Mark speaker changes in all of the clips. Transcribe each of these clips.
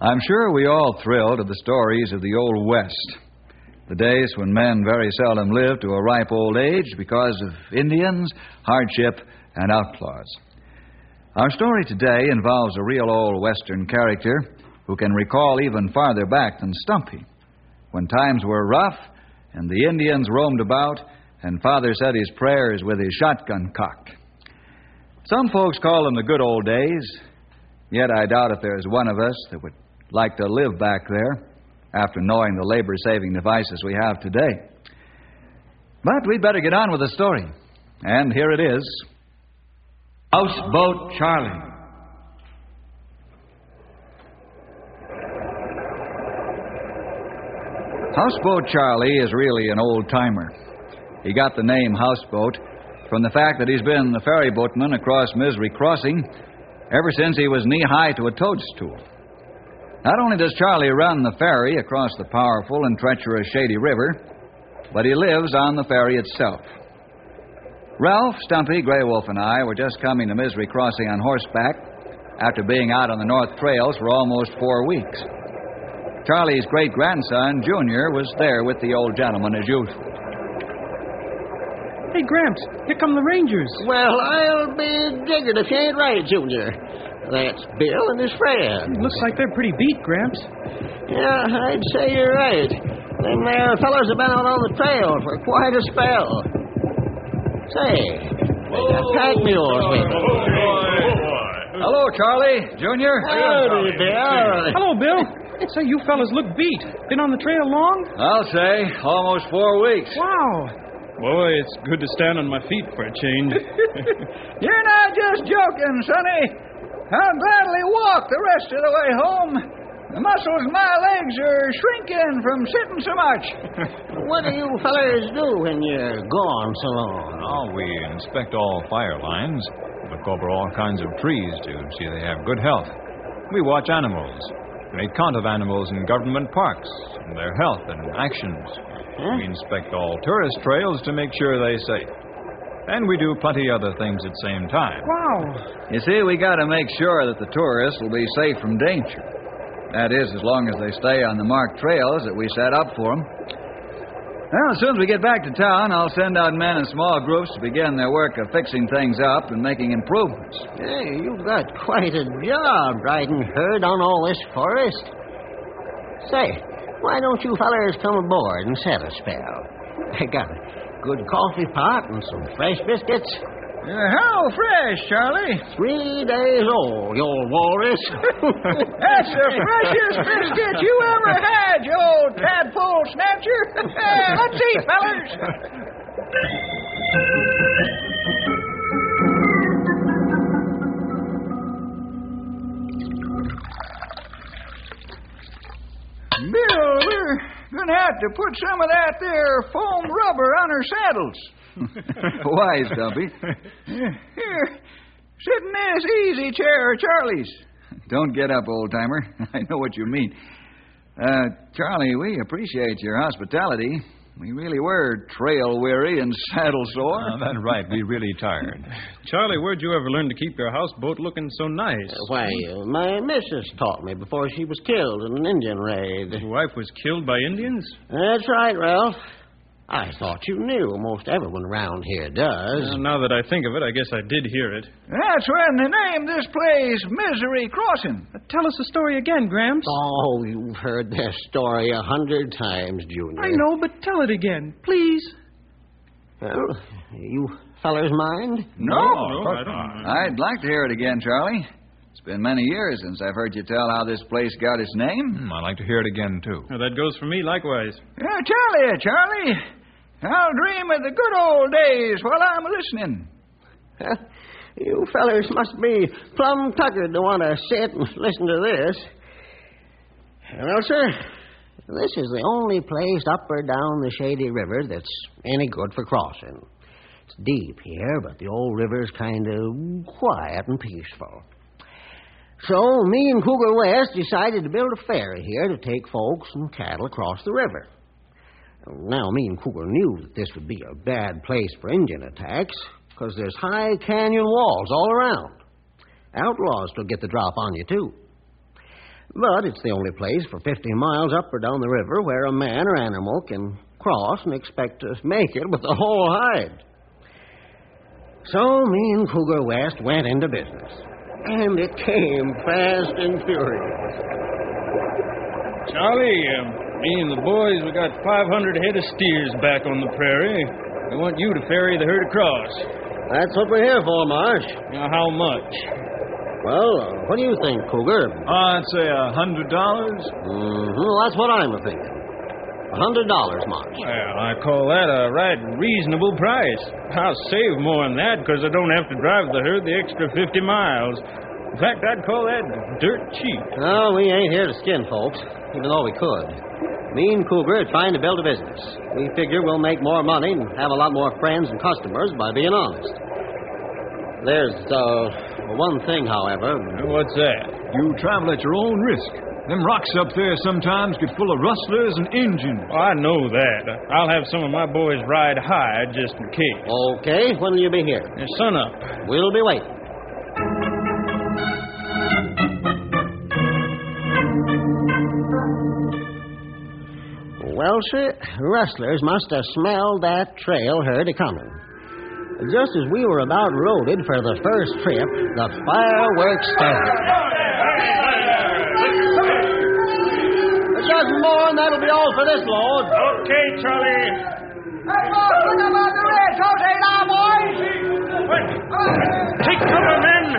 Speaker 1: I'm sure we all thrilled at the stories of the Old West. The days when men very seldom lived to a ripe old age because of Indians, hardship, and outlaws. Our story today involves a real old Western character who can recall even farther back than Stumpy, when times were rough and the Indians roamed about and Father said his prayers with his shotgun cocked. Some folks call them the good old days, yet I doubt if there's one of us that would like to live back there after knowing the labor saving devices we have today. But we'd better get on with the story. And here it is Houseboat Charlie. Houseboat Charlie is really an old timer. He got the name Houseboat from the fact that he's been the ferry boatman across Misery Crossing ever since he was knee high to a toadstool. Not only does Charlie run the ferry across the powerful and treacherous Shady River, but he lives on the ferry itself. Ralph, Stumpy, Grey Wolf, and I were just coming to Misery Crossing on horseback after being out on the North Trails for almost four weeks. Charlie's great grandson, Junior, was there with the old gentleman as usual.
Speaker 2: Hey, Gramps, here come the Rangers.
Speaker 3: Well, I'll be jiggered if you ain't right, Junior. That's Bill and his friend.
Speaker 2: Looks like they're pretty beat, Gramps.
Speaker 3: Yeah, I'd say you're right. Them there fellows have been out on the trail for quite a spell. Say, they got pack mules with them.
Speaker 1: Hello, Charlie. Junior.
Speaker 3: Howdy, Bill.
Speaker 2: Hello, Bill. Say, you fellas look beat. Been on the trail long?
Speaker 1: I'll say, almost four weeks.
Speaker 2: Wow.
Speaker 4: Boy, it's good to stand on my feet for a change.
Speaker 5: You're not just joking, Sonny. I'll gladly walk the rest of the way home. The muscles in my legs are shrinking from sitting so much.
Speaker 3: What do you fellas do when you're gone so long?
Speaker 4: oh, we inspect all fire lines, look over all kinds of trees to see they have good health. We watch animals, make count of animals in government parks, and their health and actions. We inspect all tourist trails to make sure they're safe. And we do plenty other things at the same time.
Speaker 2: Wow.
Speaker 1: You see, we got to make sure that the tourists will be safe from danger. That is, as long as they stay on the marked trails that we set up for them. Well, as soon as we get back to town, I'll send out men in small groups to begin their work of fixing things up and making improvements.
Speaker 3: Hey, you've got quite a job riding herd on all this forest. Say, why don't you fellers come aboard and set a spell? I got a good coffee pot and some fresh biscuits.
Speaker 5: Uh, how fresh, Charlie?
Speaker 3: Three days old, you old walrus.
Speaker 5: That's the freshest biscuit you ever had, you old tadpole snatcher. Let's eat, fellers. Bill, we're going to have to put some of that there foam rubber on her saddles.
Speaker 1: Why, Stumpy?
Speaker 5: Here, sit in this easy chair of Charlie's.
Speaker 1: Don't get up, old timer. I know what you mean. Uh, Charlie, we appreciate your hospitality, We really were trail weary and saddle sore.
Speaker 4: Uh, that's right. We really tired.
Speaker 2: Charlie, where'd you ever learn to keep your houseboat looking so nice?
Speaker 3: Why, uh, my missus taught me before she was killed in an Indian raid.
Speaker 2: Your wife was killed by Indians?
Speaker 3: That's right, Ralph. I thought you knew. Most everyone around here does.
Speaker 2: Well, now that I think of it, I guess I did hear it.
Speaker 5: That's when they named this place Misery Crossing.
Speaker 2: Uh, tell us the story again, Gramps.
Speaker 3: Oh, you've heard this story a hundred times, Junior.
Speaker 2: I know, but tell it again, please.
Speaker 3: Well, you fellers mind?
Speaker 4: No, no,
Speaker 2: I don't.
Speaker 1: I'd like to hear it again, Charlie. It's been many years since I've heard you tell how this place got its name.
Speaker 4: Hmm, I'd like to hear it again, too.
Speaker 2: Well, that goes for me likewise.
Speaker 5: Yeah, Charlie, Charlie. I'll dream of the good old days while I'm listening.
Speaker 3: you fellers must be plumb tuckered to want to sit and listen to this. Well, sir, this is the only place up or down the Shady River that's any good for crossing. It's deep here, but the old river's kind of quiet and peaceful. So, me and Cougar West decided to build a ferry here to take folks and cattle across the river. Now, me and Cougar knew that this would be a bad place for Indian attacks, because there's high canyon walls all around. Outlaws will get the drop on you, too. But it's the only place for 50 miles up or down the river where a man or animal can cross and expect to make it with a whole hide. So me and Cougar West went into business. And it came fast and furious.
Speaker 2: Charlie, um, me and the boys, we got 500 head of steers back on the prairie. We want you to ferry the herd across.
Speaker 3: That's what we're here for, Marsh.
Speaker 2: Now, how much?
Speaker 3: Well, uh, what do you think, Cougar?
Speaker 4: I'd say a hundred dollars.
Speaker 3: Mm-hmm, that's what I'm thinking. A hundred dollars, Marsh.
Speaker 2: Well, I call that a right reasonable price. I'll save more than that because I don't have to drive the herd the extra 50 miles. In fact, I'd call that dirt cheap.
Speaker 3: No, we ain't here to skin folks, even though we could. Me and Cougar are trying to build a business. We figure we'll make more money and have a lot more friends and customers by being honest. There's, uh, one thing, however.
Speaker 2: What's that?
Speaker 4: You travel at your own risk. Them rocks up there sometimes get full of rustlers and Injuns.
Speaker 2: Oh, I know that. I'll have some of my boys ride high just in case.
Speaker 3: Okay, when will you be here?
Speaker 2: Sun up.
Speaker 3: We'll be waiting. Well, sir, rustlers must have smelled that trail herd a coming. Just as we were about loaded for the first trip, the fireworks started. A dozen more, and that'll be all for this load.
Speaker 2: Okay, Charlie.
Speaker 5: Hey, boss, look about the red. Don't say now, boys.
Speaker 2: Take cover, men.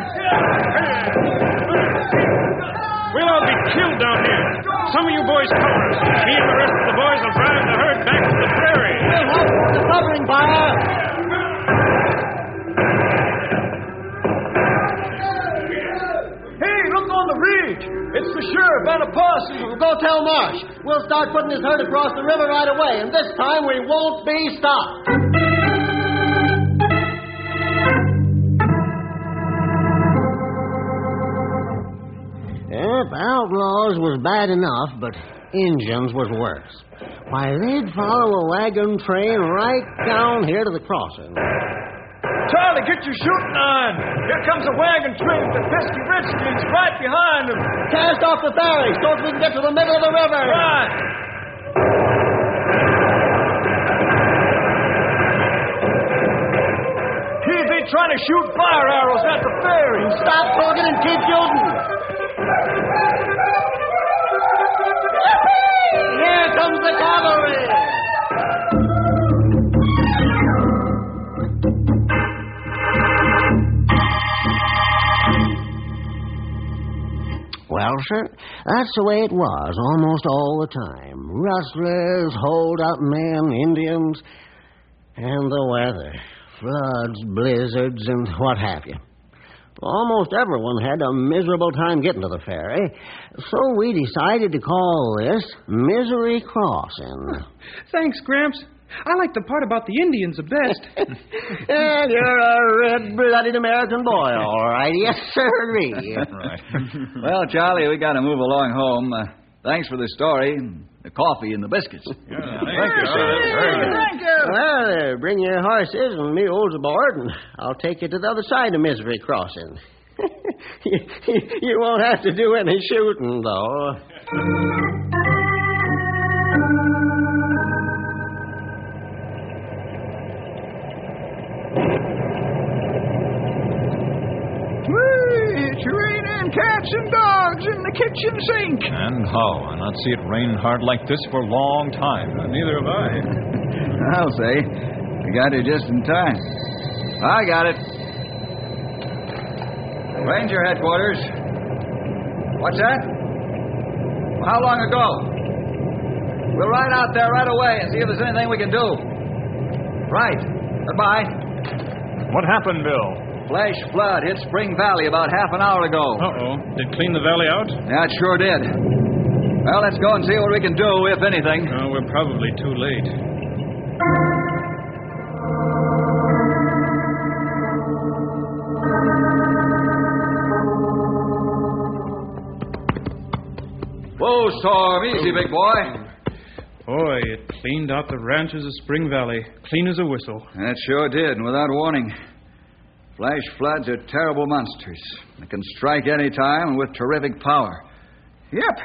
Speaker 2: We'll all be killed down here. Some of you boys cover us. Me and the rest of the boys will drive the herd back to the prairie.
Speaker 3: We'll for the covering fire.
Speaker 5: Hey, look on the ridge. It's the sheriff and a posse.
Speaker 3: Go tell Marsh. We'll start putting his herd across the river right away, and this time we won't be stopped. Yep, outlaws was bad enough, but Injuns was worse. Why, they'd follow a wagon train right down here to the crossing.
Speaker 5: Charlie, get your shooting on. Here comes a wagon train with the pesky redskins right behind them.
Speaker 3: Cast off the ferry so that we can get to the middle of the river.
Speaker 5: Right. He'd be trying to shoot fire arrows at the ferry.
Speaker 3: Stop talking and keep shooting. Here comes the cavalry. Well, sir, that's the way it was almost all the time. Rustlers, hold-up men, Indians, and the weather. Floods, blizzards, and what have you. Almost everyone had a miserable time getting to the ferry, so we decided to call this Misery Crossing.
Speaker 2: Thanks, Gramps. I like the part about the Indians the best.
Speaker 3: and you're a red-blooded American boy, all right. Yes, sir.
Speaker 1: Right. well, Charlie, we got to move along home. Uh, thanks for the story. The coffee and the biscuits.
Speaker 4: Thank you, sir. Very good.
Speaker 5: Thank you.
Speaker 3: Well, uh, bring your horses and mules aboard, and I'll take you to the other side of Misery Crossing. you, you won't have to do any shooting, though.
Speaker 5: Whee, It's raining cats and dogs in the kitchen sink.
Speaker 4: And how? I not see it rain hard like this for a long time.
Speaker 2: Uh, neither have I.
Speaker 1: I'll say. We got here just in time. I got it. Ranger headquarters. What's that? How long ago? We'll ride out there right away and see if there's anything we can do. Right. Goodbye.
Speaker 4: What happened, Bill?
Speaker 1: Flash flood hit Spring Valley about half an hour ago.
Speaker 2: Uh-oh. Did clean the valley out?
Speaker 1: Yeah, it sure did. Well, let's go and see what we can do, if anything.
Speaker 2: Oh, we're probably too late.
Speaker 1: Whoa, Storm. Easy, big boy.
Speaker 2: Boy, it cleaned out the ranches of Spring Valley. Clean as a whistle.
Speaker 1: That sure did, and without warning. Flash floods are terrible monsters. They can strike any time and with terrific power.
Speaker 5: Yep.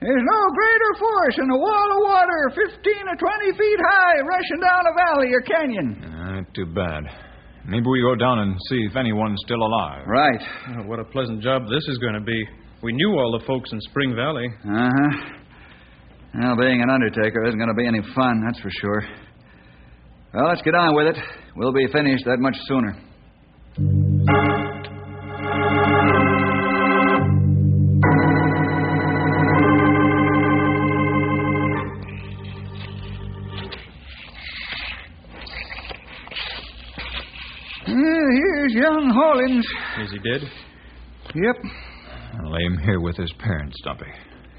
Speaker 5: There's no greater force than a wall of water 15 or 20 feet high rushing down a valley or canyon.
Speaker 4: Uh, too bad. Maybe we go down and see if anyone's still alive.
Speaker 1: Right.
Speaker 2: Oh, what a pleasant job this is going to be. We knew all the folks in Spring Valley.
Speaker 1: Uh huh. Well, being an undertaker isn't going to be any fun, that's for sure. Well, let's get on with it. We'll be finished that much sooner.
Speaker 5: Uh, here's young Hollins.
Speaker 2: Is he dead?
Speaker 5: Yep.
Speaker 4: I'll lay him here with his parents, Stumpy.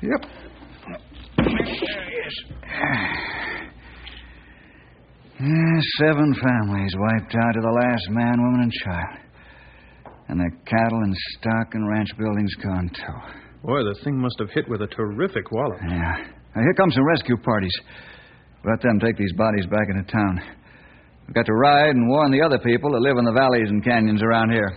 Speaker 5: Yep.
Speaker 1: Yeah, seven families wiped out to the last man, woman, and child. And the cattle and stock and ranch buildings gone, too.
Speaker 2: Boy, the thing must have hit with a terrific wallop.
Speaker 1: Yeah. Now, here come some rescue parties. Let them take these bodies back into town. We've got to ride and warn the other people that live in the valleys and canyons around here.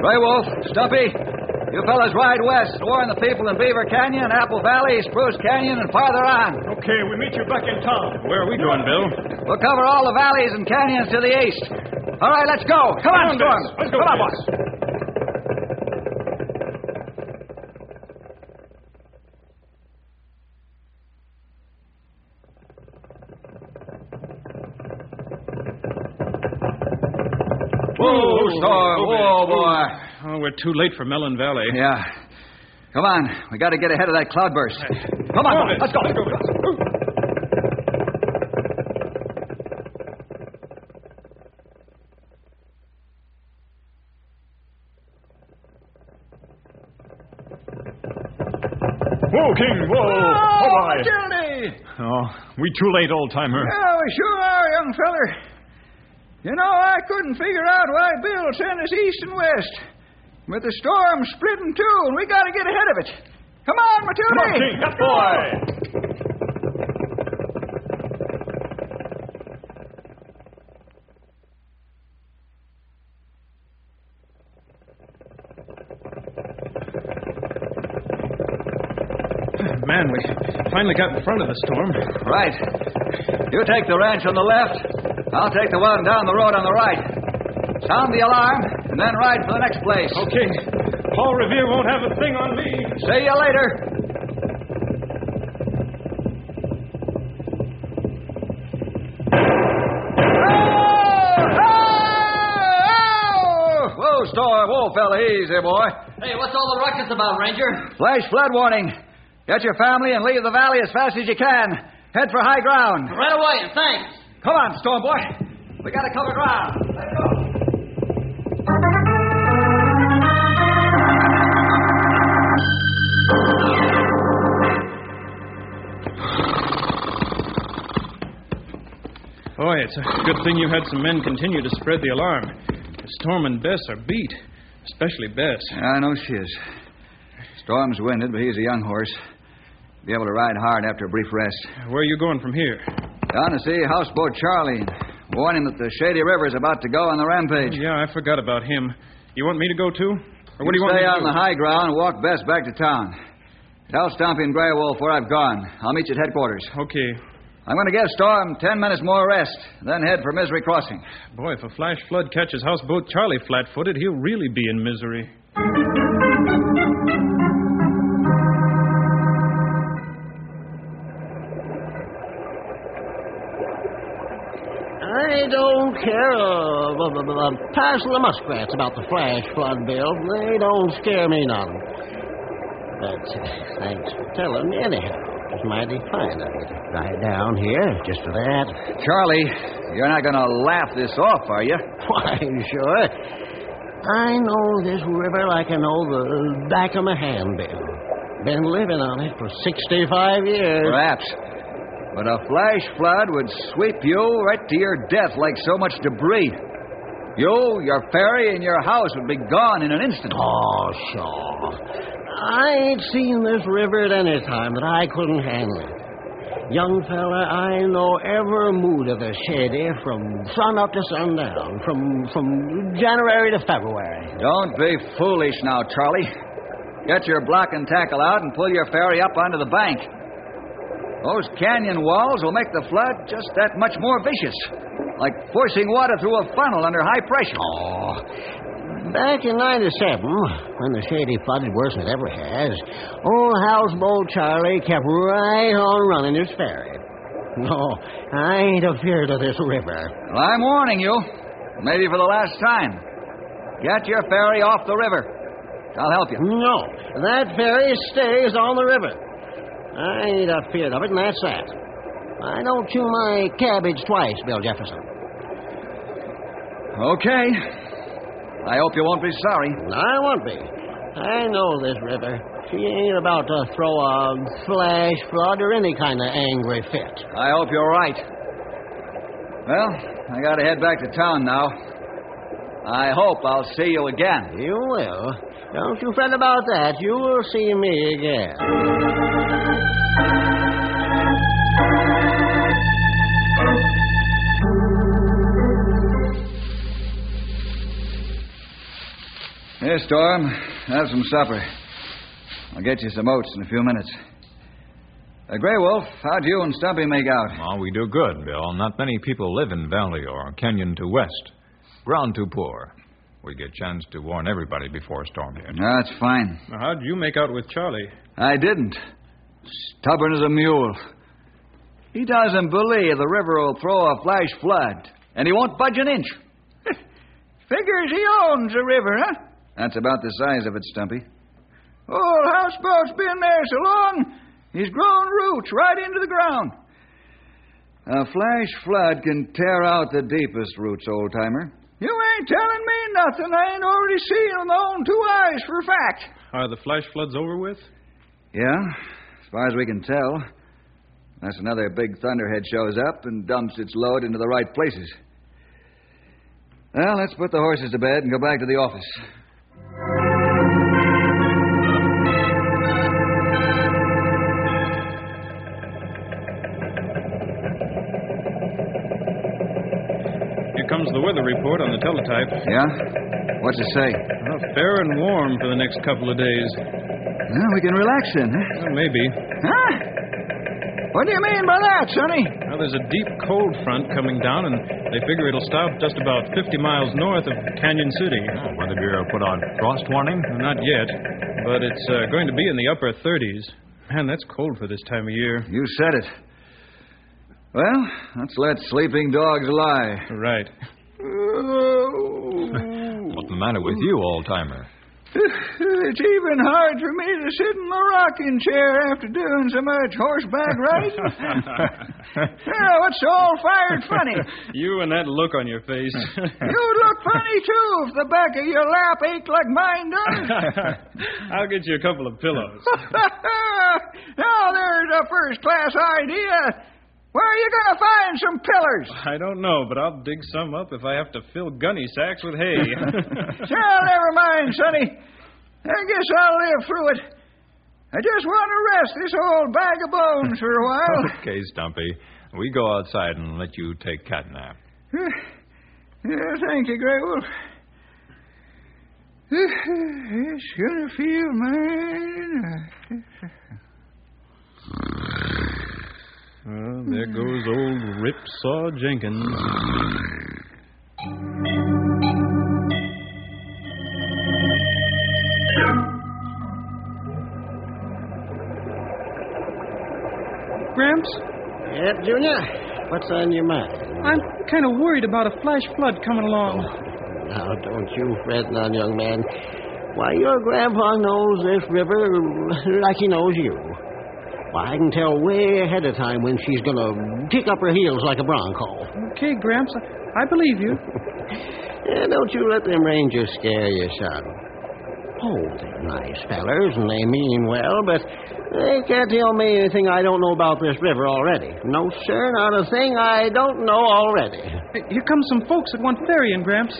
Speaker 1: Grey Wolf, Stumpy, you fellas ride west warn the people in Beaver Canyon, Apple Valley, Spruce Canyon, and farther on.
Speaker 2: Okay, we meet you back in town. Where are we going, Bill?
Speaker 1: We'll cover all the valleys and canyons to the east. All right, let's go. Come on, Storm.
Speaker 2: Let's go,
Speaker 1: Come on,
Speaker 2: Vince.
Speaker 1: boys. Whoa, Storm. Whoa, boy.
Speaker 2: Oh, we're too late for Mellon Valley.
Speaker 1: Yeah. Come on. We got to get ahead of that cloudburst. Come on, boy. Let's go. Let's go.
Speaker 4: Whoa, King! Whoa!
Speaker 5: Oh,
Speaker 4: Bye-bye. Oh, we too late, old timer.
Speaker 5: Yeah, we sure are, young feller. You know, I couldn't figure out why Bill sent us east and west. But the storm's split in two, and we got to get ahead of it. Come on, Matilda!
Speaker 4: Come on, King!
Speaker 5: Let's
Speaker 4: Boy!
Speaker 2: Man, we finally got in front of the storm.
Speaker 1: Right. You take the ranch on the left. I'll take the one down the road on the right. Sound the alarm, and then ride for the next place.
Speaker 2: Okay. Paul Revere won't have a thing on me.
Speaker 1: See you later. Whoa, Storm. Whoa, fella. Easy, boy.
Speaker 6: Hey, what's all the ruckus about, Ranger?
Speaker 1: Flash flood warning. Get your family and leave the valley as fast as you can. Head for high ground.
Speaker 6: Right away, and thanks.
Speaker 1: Come on, Storm boy. We gotta cover ground. Let's go.
Speaker 2: Boy, it's a good thing you had some men continue to spread the alarm. Storm and Bess are beat, especially Bess.
Speaker 1: I know she is. Storm's winded, but he's a young horse. Be able to ride hard after a brief rest.
Speaker 2: Where are you going from here?
Speaker 1: Down to see houseboat Charlie. Warn him that the Shady River's about to go on the rampage.
Speaker 2: Yeah, I forgot about him. You want me to go too? Or what do you want
Speaker 1: Stay
Speaker 2: me to
Speaker 1: on
Speaker 2: do?
Speaker 1: the high ground and walk Bess back to town. Tell Stumpy and Grey Wolf where I've gone. I'll meet you at headquarters.
Speaker 2: Okay.
Speaker 1: I'm going to give Storm ten minutes more rest, then head for Misery Crossing.
Speaker 2: Boy, if a flash flood catches houseboat Charlie flat footed, he'll really be in misery.
Speaker 3: Don't care a, a, a, a parcel of muskrats about the flash flood, Bill. They don't scare me none. But uh, thanks for telling me anyhow. It's mighty fine of you to ride down here just for that.
Speaker 1: Charlie, you're not going to laugh this off, are you?
Speaker 3: Why, sure. I know this river like I know the back of my hand, Bill. Been living on it for 65 years.
Speaker 1: Perhaps. But a flash flood would sweep you right to your death like so much debris. You, your ferry, and your house would be gone in an instant.
Speaker 3: Oh, sure. I ain't seen this river at any time that I couldn't handle it. Young fella, I know every mood of the shady eh, from sun up to sundown, from from January to February.
Speaker 1: Don't be foolish now, Charlie. Get your block and tackle out and pull your ferry up onto the bank. Those canyon walls will make the flood just that much more vicious, like forcing water through a funnel under high pressure.
Speaker 3: Oh, back in '97, when the shady flooded worse than it ever has, old houseboat Charlie kept right on running his ferry. No, I ain't afeard of this river.
Speaker 1: Well, I'm warning you, maybe for the last time. Get your ferry off the river. I'll help you.
Speaker 3: No, that ferry stays on the river. I ain't afeard of it, and that's that. I don't chew my cabbage twice, Bill Jefferson.
Speaker 1: Okay. I hope you won't be sorry.
Speaker 3: I won't be. I know this river. She ain't about to throw a flash flood or any kind of angry fit.
Speaker 1: I hope you're right. Well, I gotta head back to town now. I hope I'll see you again.
Speaker 3: You will. Don't you fret about that. You will see me again.
Speaker 1: Here, Storm. Have some supper. I'll get you some oats in a few minutes. Uh, Grey Wolf, how'd you and Stumpy make out?
Speaker 4: Well, we do good, Bill. Not many people live in Valley or Canyon to West. Ground too poor. We get chance to warn everybody before a storm hit.
Speaker 1: No, that's fine.
Speaker 2: Now, how'd you make out with Charlie?
Speaker 1: I didn't. Stubborn as a mule. He doesn't believe the river will throw a flash flood, and he won't budge an inch.
Speaker 5: Figures he owns the river, huh?
Speaker 1: That's about the size of it, Stumpy.
Speaker 5: Old houseboat's been there so long, he's grown roots right into the ground.
Speaker 1: A flash flood can tear out the deepest roots, old timer.
Speaker 5: You ain't telling me nothing I ain't already seen with my own two eyes for a fact.
Speaker 2: Are the flash floods over with?
Speaker 1: Yeah, as far as we can tell. Unless another big thunderhead shows up and dumps its load into the right places. Well, let's put the horses to bed and go back to the office.
Speaker 2: Weather report on the teletype.
Speaker 1: Yeah? What's it say?
Speaker 2: Well, fair and warm for the next couple of days.
Speaker 1: Well, we can relax then, huh?
Speaker 2: Well, maybe.
Speaker 5: Huh? What do you mean by that, Sonny?
Speaker 2: Now, there's a deep cold front coming down, and they figure it'll stop just about 50 miles north of Canyon City.
Speaker 4: Oh, Weather Bureau put on frost warning?
Speaker 2: Not yet, but it's uh, going to be in the upper 30s. Man, that's cold for this time of year.
Speaker 1: You said it. Well, let's let sleeping dogs lie.
Speaker 2: Right.
Speaker 4: What's the matter with you, old timer?
Speaker 5: It's even hard for me to sit in my rocking chair after doing so much horseback riding. Oh, yeah, what's all fired funny?
Speaker 2: You and that look on your face.
Speaker 5: You'd look funny too if the back of your lap ached like mine does.
Speaker 2: I'll get you a couple of pillows.
Speaker 5: now oh, there's a first class idea. Where are you going to find some pillars?
Speaker 2: I don't know, but I'll dig some up if I have to fill gunny sacks with hay.
Speaker 5: well, never mind, Sonny. I guess I'll live through it. I just want to rest this old bag of bones for a while.
Speaker 4: okay, Stumpy. We go outside and let you take cat nap.
Speaker 5: yeah, thank you, Grey Wolf. It's gonna feel mine.
Speaker 2: Well, there goes old Ripsaw Jenkins.
Speaker 7: Gramps,
Speaker 3: Yep, Junior. What's on your mind?
Speaker 7: I'm kind of worried about a flash flood coming along.
Speaker 3: Now, don't you fret none, young man. Why, your grandpa knows this river like he knows you. Why, I can tell way ahead of time when she's going to kick up her heels like a bronco.
Speaker 7: Okay, Gramps, I believe you.
Speaker 3: Yeah, don't you let them rangers scare you, son. Oh, they're nice fellers, and they mean well, but they can't tell me anything I don't know about this river already. No, sir, not a thing I don't know already.
Speaker 7: Here come some folks that want ferrying, Gramps.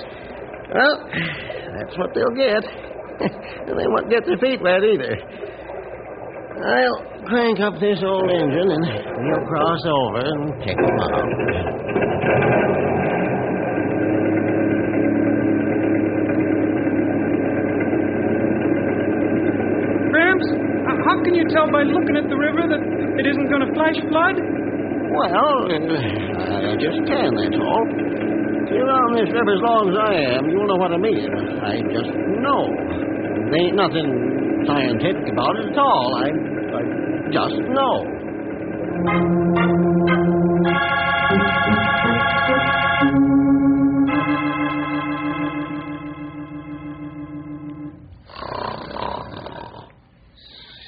Speaker 3: Well, that's what they'll get. and they won't get their feet wet either. I'll crank up this old engine and we'll cross over and pick them up.
Speaker 7: Gramps, uh, how can you tell by looking at the river that it isn't going to flash flood?
Speaker 3: Well, uh, I just can, that's all. You're on this river as long as I am. You'll know what I mean. I just know. There ain't nothing scientific about it at all. I just know.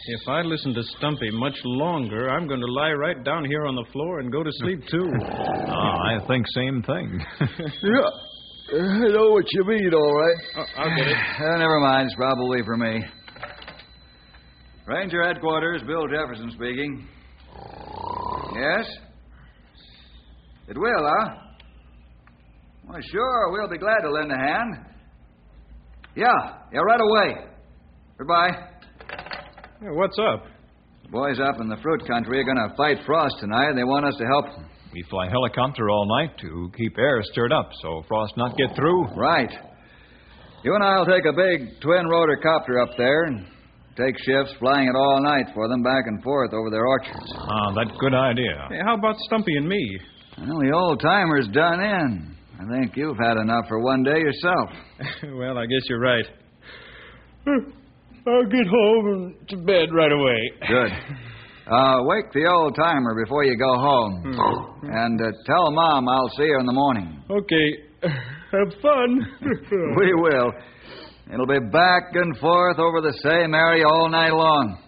Speaker 2: If I listen to Stumpy much longer, I'm going to lie right down here on the floor and go to sleep, too.
Speaker 4: Ah, I think same thing.
Speaker 8: Yeah, I know what you mean, all right.
Speaker 2: Oh, I'll get it.
Speaker 1: Uh, never mind. It's probably for me. Ranger headquarters, Bill Jefferson speaking. Yes? It will, huh? Well, sure. We'll be glad to lend a hand. Yeah, yeah, right away. Goodbye.
Speaker 2: Yeah, what's up?
Speaker 1: The boys up in the fruit country are going to fight frost tonight, and they want us to help them.
Speaker 4: we fly helicopter all night to keep air stirred up so frost not get through.
Speaker 1: Right. You and I'll take a big twin rotor copter up there and take shifts flying it all night for them back and forth over their orchards.
Speaker 4: Ah, that's a good idea.
Speaker 2: Hey, how about Stumpy and me?
Speaker 1: Well, the old timer's done in. I think you've had enough for one day yourself.
Speaker 2: well, I guess you're right. I'll get home and to bed right away.
Speaker 1: Good. Uh, wake the old timer before you go home. And uh, tell Mom I'll see her in the morning.
Speaker 2: Okay. Have fun.
Speaker 1: We will. It'll be back and forth over the same area all night long.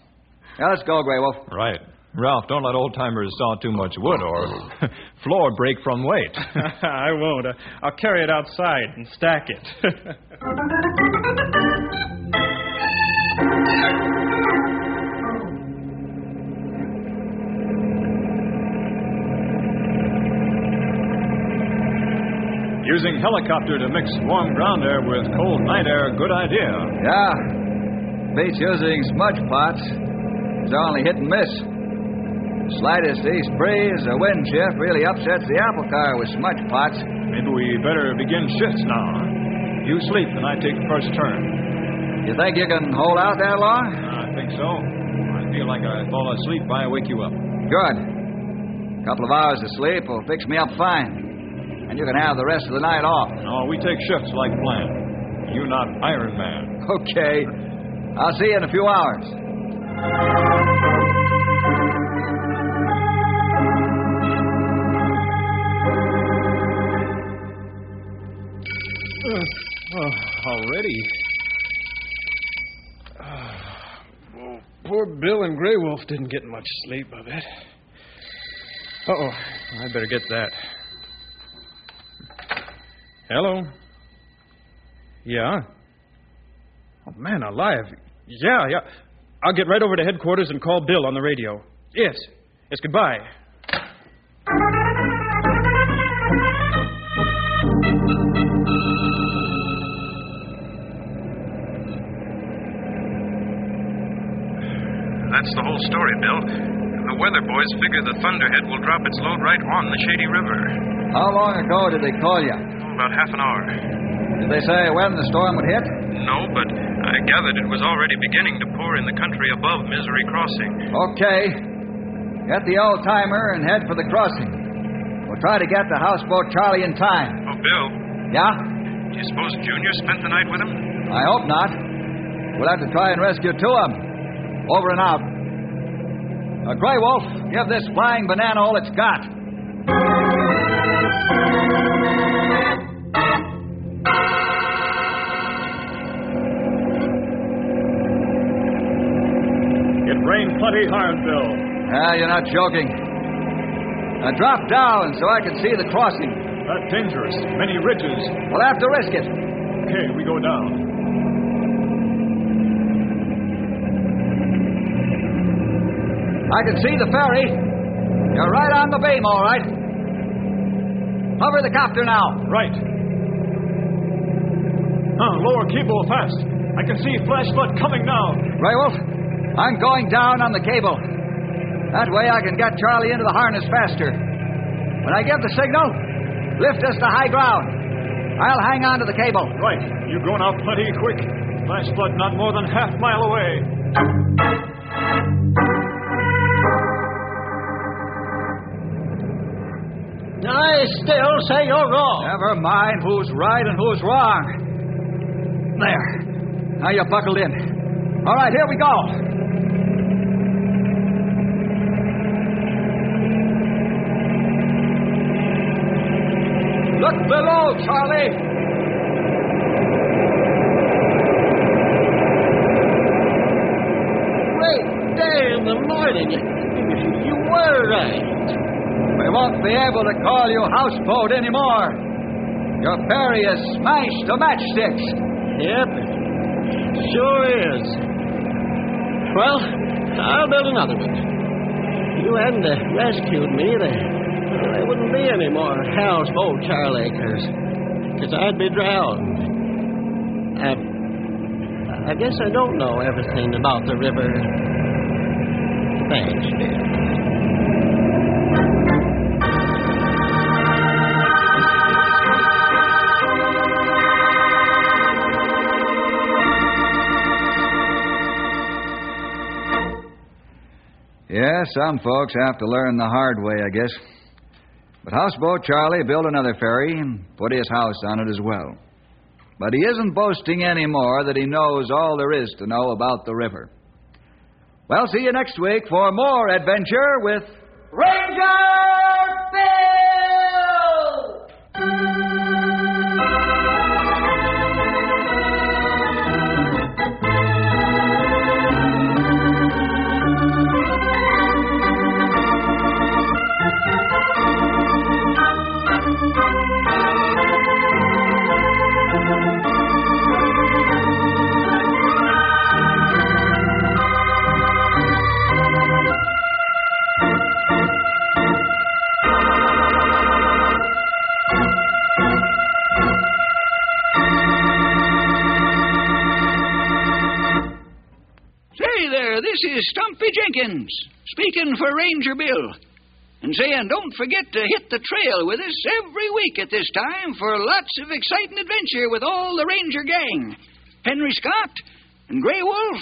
Speaker 1: Now, let's go, Grey Wolf.
Speaker 4: Right. Ralph, don't let old timers saw too much wood or floor break from weight.
Speaker 2: I won't. I- I'll carry it outside and stack it.
Speaker 4: Using helicopter to mix warm ground air with cold night air, good idea.
Speaker 1: Yeah. Beats using smudge pots. It's only hit and miss. The Slightest east breeze or wind shift really upsets the apple car with smudge pots.
Speaker 4: Maybe we better begin shifts now. You sleep and I take the first turn.
Speaker 1: You think you can hold out that long?
Speaker 4: I think so. I feel like I fall asleep if I wake you up.
Speaker 1: Good. A couple of hours of sleep will fix me up fine. And you can have the rest of the night off.
Speaker 4: No, we take shifts like planned. You're not Iron Man.
Speaker 1: Okay. I'll see you in a few hours.
Speaker 2: oh, already. Oh, poor Bill and Grey Wolf didn't get much sleep, I bet. Uh oh. I better get that. Hello? Yeah? Oh, man alive. Yeah, yeah. I'll get right over to headquarters and call Bill on the radio. Yes. Yes, goodbye.
Speaker 9: That's the whole story, Bill. The weather boys figure the Thunderhead will drop its load right on the Shady River.
Speaker 1: How long ago did they call you?
Speaker 9: About half an hour.
Speaker 1: Did they say when the storm would hit?
Speaker 9: No, but I gathered it was already beginning to pour in the country above Misery Crossing.
Speaker 1: Okay. Get the old timer and head for the crossing. We'll try to get to Houseboat Charlie in time.
Speaker 9: Oh, Bill,
Speaker 1: Yeah?
Speaker 9: do you suppose Junior spent the night with him?
Speaker 1: I hope not. We'll have to try and rescue two of them. Over and out. Uh, Grey Wolf, give this flying banana all it's got.
Speaker 4: Plenty hard,
Speaker 1: Ah, you're not joking. Now drop down so I can see the crossing.
Speaker 4: That's dangerous. Many ridges.
Speaker 1: We'll have to risk it.
Speaker 4: Okay, we go down.
Speaker 1: I can see the ferry. You're right on the beam, all right. Hover the copter now.
Speaker 4: Right. Huh, lower cable fast. I can see flash flood coming now.
Speaker 1: Grey Wolf, I'm going down on the cable. That way I can get Charlie into the harness faster. When I give the signal, lift us to high ground. I'll hang on to the cable.
Speaker 4: Right. You're going out plenty quick. Flash flood not more than half mile away.
Speaker 3: I still say you're wrong.
Speaker 1: Never mind who's right and who's wrong. There. Now you're buckled in. All right, here we go. Look below, Charlie.
Speaker 3: Great day in the morning. You, were right.
Speaker 1: We won't be able to call you houseboat anymore. Your ferry is smashed to matchsticks.
Speaker 3: Yep, sure is. Well, I'll build another one. You hadn't uh, rescued me, there, there wouldn't be any more houseboat Charlie, because I'd be drowned. I, I guess I don't know everything about the river. Thanks, Bill.
Speaker 1: Yeah, some folks have to learn the hard way, I guess. But Houseboat Charlie built another ferry and put his house on it as well. But he isn't boasting anymore that he knows all there is to know about the river. Well, see you next week for more adventure with
Speaker 6: Ranger
Speaker 5: is Stumpy Jenkins, speaking for Ranger Bill. And saying, don't forget to hit the trail with us every week at this time for lots of exciting adventure with all the Ranger gang. Henry Scott, and Grey Wolf,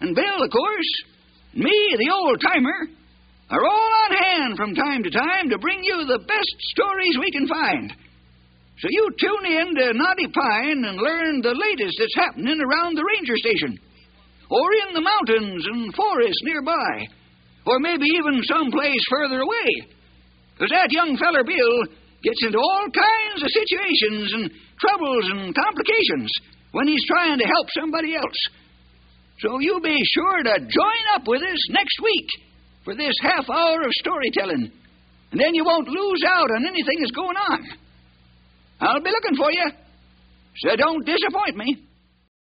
Speaker 5: and Bill, of course, and me, the old timer, are all on hand from time to time to bring you the best stories we can find. So you tune in to Knotty Pine and learn the latest that's happening around the ranger station or in the mountains and forests nearby, or maybe even someplace further away. Because that young feller Bill gets into all kinds of situations and troubles and complications when he's trying to help somebody else. So you be sure to join up with us next week for this half hour of storytelling, and then you won't lose out on anything that's going on. I'll be looking for you, so don't disappoint me.